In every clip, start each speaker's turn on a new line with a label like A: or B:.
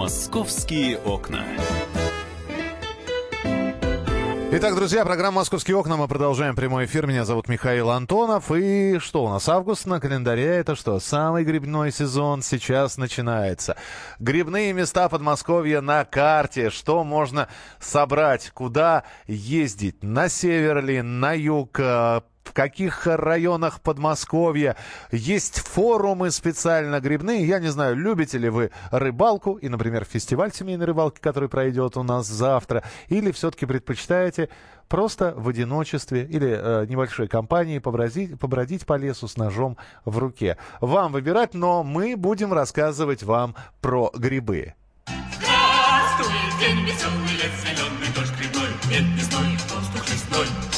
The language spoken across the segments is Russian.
A: Московские окна.
B: Итак, друзья, программа «Московские окна». Мы продолжаем прямой эфир. Меня зовут Михаил Антонов. И что у нас? Август на календаре. Это что? Самый грибной сезон сейчас начинается. Грибные места Подмосковья на карте. Что можно собрать? Куда ездить? На север ли? На юг? В каких районах Подмосковья. Есть форумы специально грибные. Я не знаю, любите ли вы рыбалку и, например, фестиваль семейной рыбалки, который пройдет у нас завтра, или все-таки предпочитаете просто в одиночестве или э, небольшой компании побродить, побродить по лесу с ножом в руке. Вам выбирать, но мы будем рассказывать вам про грибы. Здравствуй, день веселый, лес зеленый, дождь грибной, нет весной, воздух лесной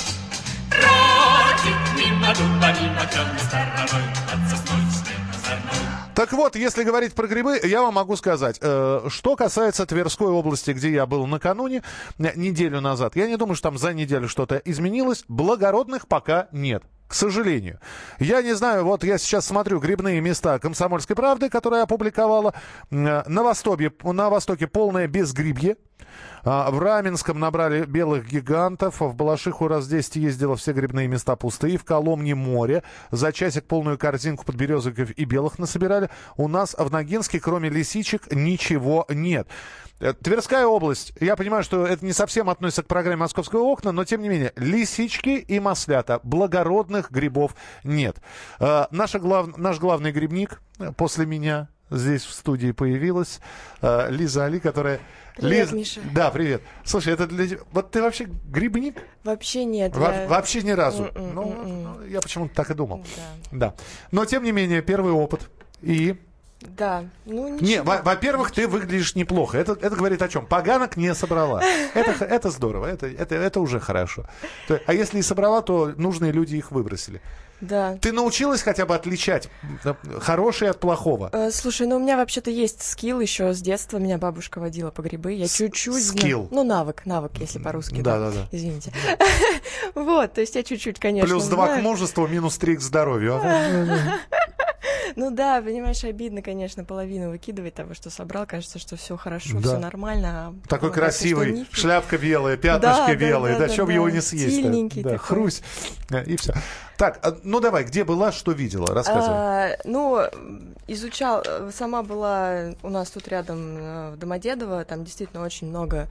B: так вот, если говорить про грибы, я вам могу сказать, э, что касается Тверской области, где я был накануне, э, неделю назад, я не думаю, что там за неделю что-то изменилось, благородных пока нет. К сожалению. Я не знаю, вот я сейчас смотрю грибные места «Комсомольской правды», которая опубликовала. Э, на Востоке, на Востоке полное безгрибье. А, в Раменском набрали белых гигантов. В Балашиху раз 10 ездила, все грибные места пустые. В Коломне море. За часик полную корзинку подберезовиков и белых насобирали. У нас в Ногинске, кроме лисичек, ничего нет. Э, Тверская область. Я понимаю, что это не совсем относится к программе «Московского окна», но тем не менее. Лисички и маслята. Благородных грибов нет. Э, наша глав... Наш главный грибник э, после меня здесь в студии появилась. Лиза Али, которая
C: Привет, Лиз... Миша.
B: Да, привет. Слушай, это для Вот ты вообще грибник?
C: Вообще нет.
B: Во- я... Вообще ни разу. Mm-mm, ну, mm-mm. я почему-то так и думал. Да. да. Но, тем не менее, первый опыт. И...
C: Да, ну ничего.
B: Не, во- во-первых, ты выглядишь неплохо. Это, это говорит о чем? Поганок не собрала. Это, это здорово, это, это, это уже хорошо. А если и собрала, то нужные люди их выбросили.
C: Да.
B: Ты научилась хотя бы отличать хорошее от плохого?
C: Э, слушай, ну у меня вообще-то есть скилл еще с детства. Меня бабушка водила по грибы. Я чуть-чуть...
B: Скилл?
C: Ну, навык, навык, если по-русски.
B: Да, да, да.
C: Извините. Вот, то есть я чуть-чуть, конечно,
B: Плюс два к мужеству, минус три к здоровью.
C: Ну да, понимаешь, обидно, конечно, половину выкидывать того, что собрал. Кажется, что все хорошо, все нормально.
B: А такой красивый, шляпка белая, пятнышки белые. Да, чем его не съесть? Да, хрусь. И все. Так, а, ну давай, где была, что видела? Рассказывай. А,
C: ну, изучал, сама была у нас тут рядом э, в Домодедово, там действительно очень много э,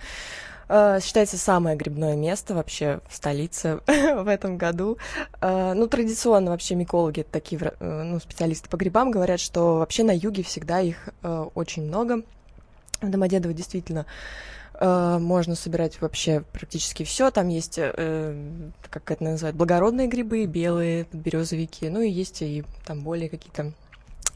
C: считается самое грибное место вообще в столице в этом году. Э, ну, традиционно вообще микологи, такие ну, специалисты по грибам, говорят, что вообще на юге всегда их очень много. В Домодедово действительно Э, можно собирать вообще практически все. Там есть, э, как это называют, благородные грибы, белые, березовики, ну и есть и там более какие-то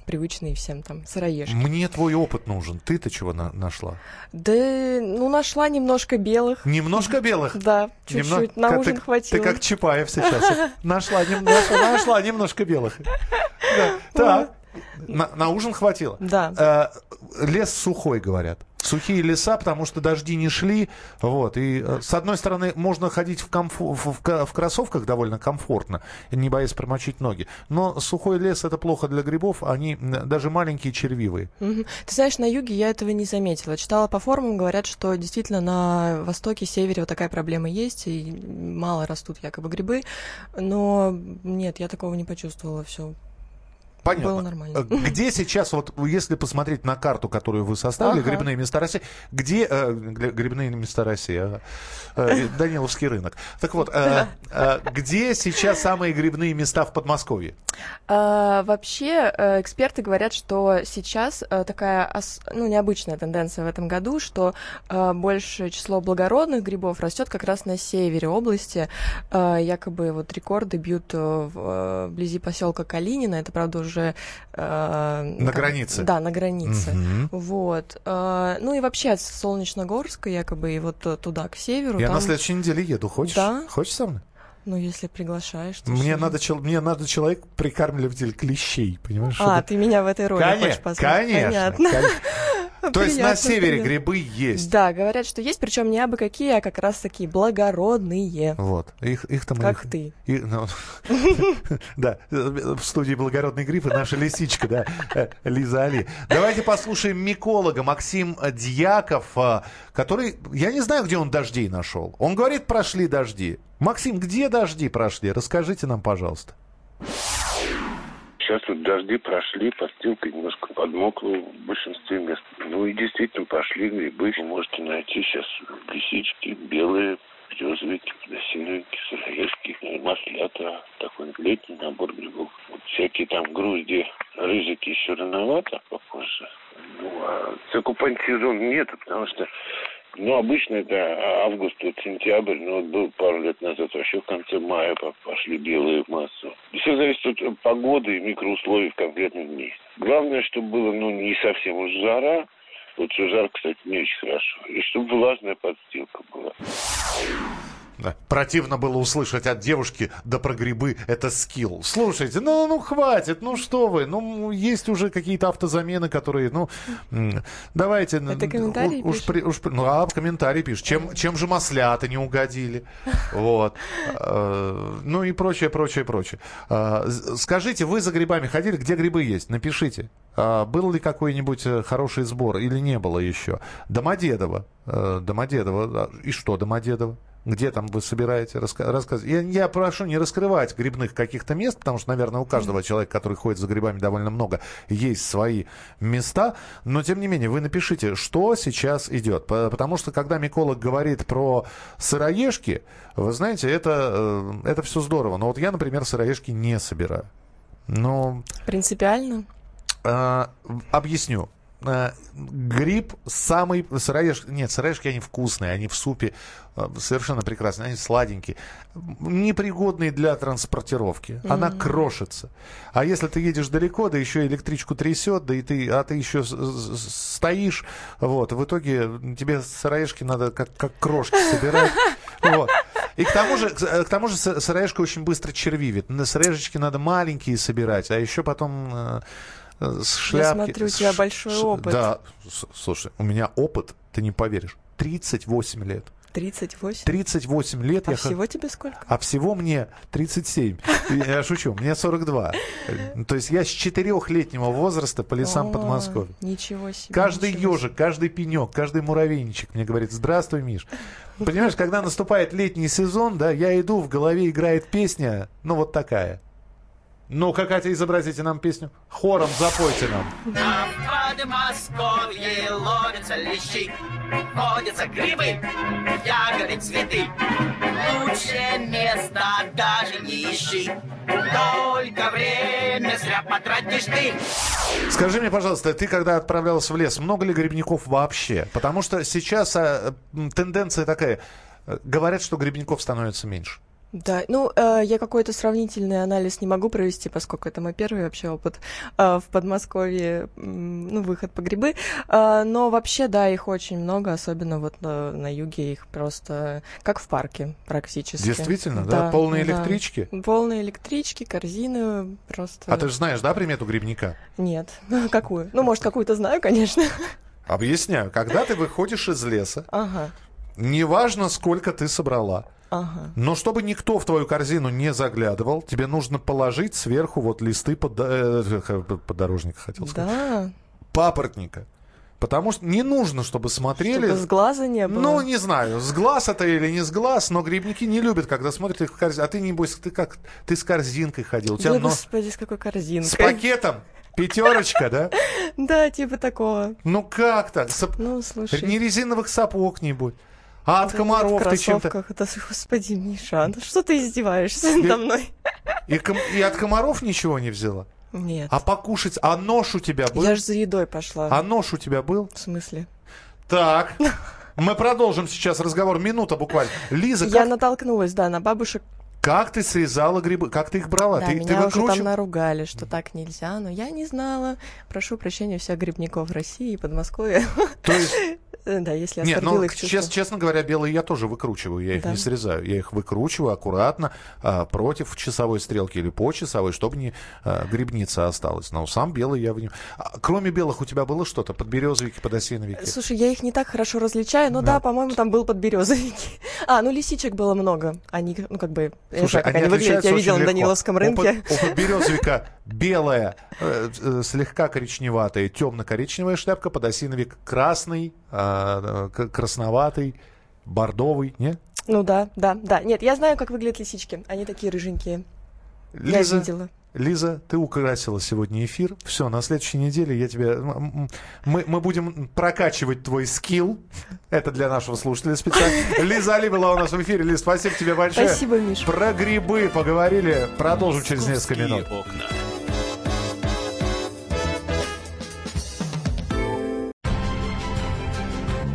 C: привычные всем там сыроежки.
B: Мне твой опыт нужен. Ты-то чего на нашла?
C: Да, ну, нашла немножко белых.
B: Немножко белых?
C: Да, чуть-чуть. На ужин хватило.
B: Ты как Чапаев сейчас. Нашла немножко белых. Так. На ужин хватило?
C: Да.
B: Э, лес сухой, говорят сухие леса, потому что дожди не шли. Вот. И э, с одной стороны, можно ходить в, комфу- в, в, в кроссовках довольно комфортно, не боясь промочить ноги. Но сухой лес это плохо для грибов, они даже маленькие червивые.
C: Угу. Ты знаешь, на юге я этого не заметила. Читала по форумам, говорят, что действительно на востоке, севере вот такая проблема есть, и мало растут якобы грибы. Но нет, я такого не почувствовала. Все
B: Понятно.
C: Было нормально. Э,
B: где сейчас, вот если посмотреть на карту, которую вы составили, ага. грибные места России, где э, грибные места России, ага. э, Даниловский рынок. Так вот, э, э, где сейчас самые грибные места в Подмосковье?
C: А, вообще, э, эксперты говорят, что сейчас э, такая ну, необычная тенденция в этом году, что э, большее число благородных грибов растет как раз на севере области. Э, якобы вот рекорды бьют э, вблизи поселка Калинина. Это, правда, уже уже...
B: Э, на там, границе?
C: Да, на границе. Угу. Вот. Э, ну и вообще от Солнечногорска, якобы, и вот туда, к северу.
B: Я
C: там...
B: на следующей неделе еду. Хочешь?
C: Да.
B: Хочешь со мной?
C: Ну, если приглашаешь, то
B: мне надо, чел... мне надо человек прикармливатель клещей, понимаешь?
C: А, чтобы... ты меня в этой роли
B: конечно,
C: хочешь послать?
B: Конечно, Понятно. конечно. То есть на севере грибы есть?
C: Да, говорят, что есть, причем не абы какие, а как раз такие благородные.
B: Вот. Их, их там
C: Как ты.
B: Ну, да, в студии «Благородные грибы» наша лисичка, да, э, Лиза Али. Давайте послушаем миколога Максим Дьяков, э, который, я не знаю, где он дождей нашел. Он говорит, прошли дожди. Максим, где дожди прошли? Расскажите нам, пожалуйста.
D: Сейчас вот дожди прошли, подстилка немножко подмокла в большинстве мест. Ну и действительно пошли грибы. Вы можете найти сейчас лисички, белые, березовики, подосиновики, сыроежки, маслята. Такой летний набор грибов. Вот всякие там грузди, рыжики еще рановато попозже. Ну, а закупать сезон нет, потому что ну, обычно это август, вот сентябрь, но вот был пару лет назад, вообще в конце мая пошли белые в массу. Все зависит от погоды и микроусловий в конкретном месте. Главное, чтобы было, ну, не совсем уж жара, вот что жарко, кстати, не очень хорошо. И чтобы влажная подстилка была.
B: Да. Противно было услышать от девушки, да про грибы это скилл. Слушайте, ну, ну хватит, ну что вы, ну есть уже какие-то автозамены, которые, ну, давайте.
C: Это комментарий
B: уж, при, уж, Ну, а комментарий пишет, чем, чем же маслята не угодили. Вот. Э, ну и прочее, прочее, прочее. Э, скажите, вы за грибами ходили? Где грибы есть? Напишите. Э, был ли какой-нибудь хороший сбор или не было еще? Домодедово. Домодедово. И что Домодедово? Где там вы собираете раска- рассказывать. Я, я прошу не раскрывать грибных каких-то мест, потому что, наверное, у каждого человека, который ходит за грибами довольно много, есть свои места. Но, тем не менее, вы напишите, что сейчас идет. Потому что, когда миколог говорит про сыроежки, вы знаете, это, э, это все здорово. Но вот я, например, сыроежки не собираю. Но...
C: Принципиально?
B: Э, объясню. Э, гриб самый... Сыроежки... Нет, сыроежки, они вкусные, они в супе э, совершенно прекрасные, они сладенькие. Непригодные для транспортировки. Mm-hmm. Она крошится. А если ты едешь далеко, да еще электричку трясет, да и ты, а ты еще стоишь, вот, в итоге тебе сыроежки надо как, как крошки собирать. Вот. И к тому же, к тому же сыроежка очень быстро червивит. На сыроежечки надо маленькие собирать, а еще потом э,
C: Э, с шляпки. Я смотрю, у тебя с, большой опыт.
B: Да, слушай, у меня опыт, ты не поверишь, 38 лет.
C: 38?
B: 38 лет.
C: А я всего х... тебе сколько?
B: А всего мне 37. Я шучу, мне 42. То есть я с четырехлетнего возраста по лесам Подмосковья.
C: Ничего себе.
B: Каждый ежик, каждый пенек, каждый муравейничек мне говорит, здравствуй, Миш. Понимаешь, когда наступает летний сезон, да, я иду, в голове играет песня, ну вот такая. Ну-ка, Катя, изобразите нам песню. Хором запойте нам. На Подмосковье ловятся лещи, водятся грибы, ягоды, цветы. Лучшее место даже не ищи, только время зря потратишь ты. Скажи мне, пожалуйста, ты когда отправлялась в лес, много ли грибников вообще? Потому что сейчас а, тенденция такая. Говорят, что грибников становится меньше.
C: Да, ну, э, я какой-то сравнительный анализ не могу провести, поскольку это мой первый вообще опыт э, в Подмосковье, ну, выход по грибы. Э, но вообще, да, их очень много, особенно вот на, на юге их просто как в парке практически.
B: Действительно, да? да полные да. электрички?
C: Полные электрички, корзины просто.
B: А ты же знаешь, да, примету грибника?
C: Нет. Какую? Ну, может, какую-то знаю, конечно.
B: Объясняю. Когда ты выходишь из леса, ага. неважно, сколько ты собрала, Ага. Но чтобы никто в твою корзину не заглядывал, тебе нужно положить сверху вот листы под, э, подорожника, хотел сказать. Да. Папоротника. Потому что не нужно, чтобы смотрели...
C: Чтобы с глаза не было.
B: Ну, не знаю, с глаз это или не с глаз, но грибники не любят, когда смотрят их в корзину. А ты, небось, ты как... Ты с корзинкой ходил. У тебя
C: да, господи, с какой корзинкой?
B: С пакетом? Пятерочка, да?
C: Да, типа такого.
B: Ну как так? Ну, слушай. Не резиновых сапог не будет. А от комаров ты чем-то...
C: Это, господи, Миша, ну что ты издеваешься и, надо мной?
B: И, и от комаров ничего не взяла?
C: Нет.
B: А покушать? А нож у тебя был?
C: Я же за едой пошла.
B: А нож у тебя был?
C: В смысле?
B: Так. Мы продолжим сейчас разговор. Минута буквально. Лиза,
C: Я натолкнулась, да, на бабушек,
B: как ты срезала грибы? Как ты их брала?
C: Да,
B: ты,
C: меня
B: ты
C: выкручив... уже там наругали, что так нельзя, но я не знала. Прошу прощения всех грибников России и Подмосковья.
B: То есть
C: да, если Нет, ну, их чувства.
B: Честно, честно говоря, белые я тоже выкручиваю, я их да. не срезаю. Я их выкручиваю аккуратно а, против часовой стрелки или по часовой, чтобы не а, грибница осталась. Но сам белый я в нем. А, кроме белых у тебя было что-то? Подберезовики, подосиновики?
C: Слушай, я их не так хорошо различаю, но да, да по-моему, там был подберезовики. А, ну лисичек было много. Они, ну как бы,
B: Слушай, я, они, они выглядят,
C: я видела на Даниловском рынке.
B: У, у подберезовика белая, э, э, слегка коричневатая, темно-коричневая шляпка, подосиновик красный, э, красноватый, бордовый, не?
C: Ну да, да, да. Нет, я знаю, как выглядят лисички. Они такие рыженькие. Лиза, я видела.
B: Лиза, ты украсила сегодня эфир. Все, на следующей неделе я тебе... Мы, мы будем прокачивать твой скилл. Это для нашего слушателя специально. Лиза Али была у нас в эфире. Лиз, спасибо тебе большое.
C: Спасибо, Миш.
B: Про грибы поговорили. Продолжим через несколько минут.
A: Окна.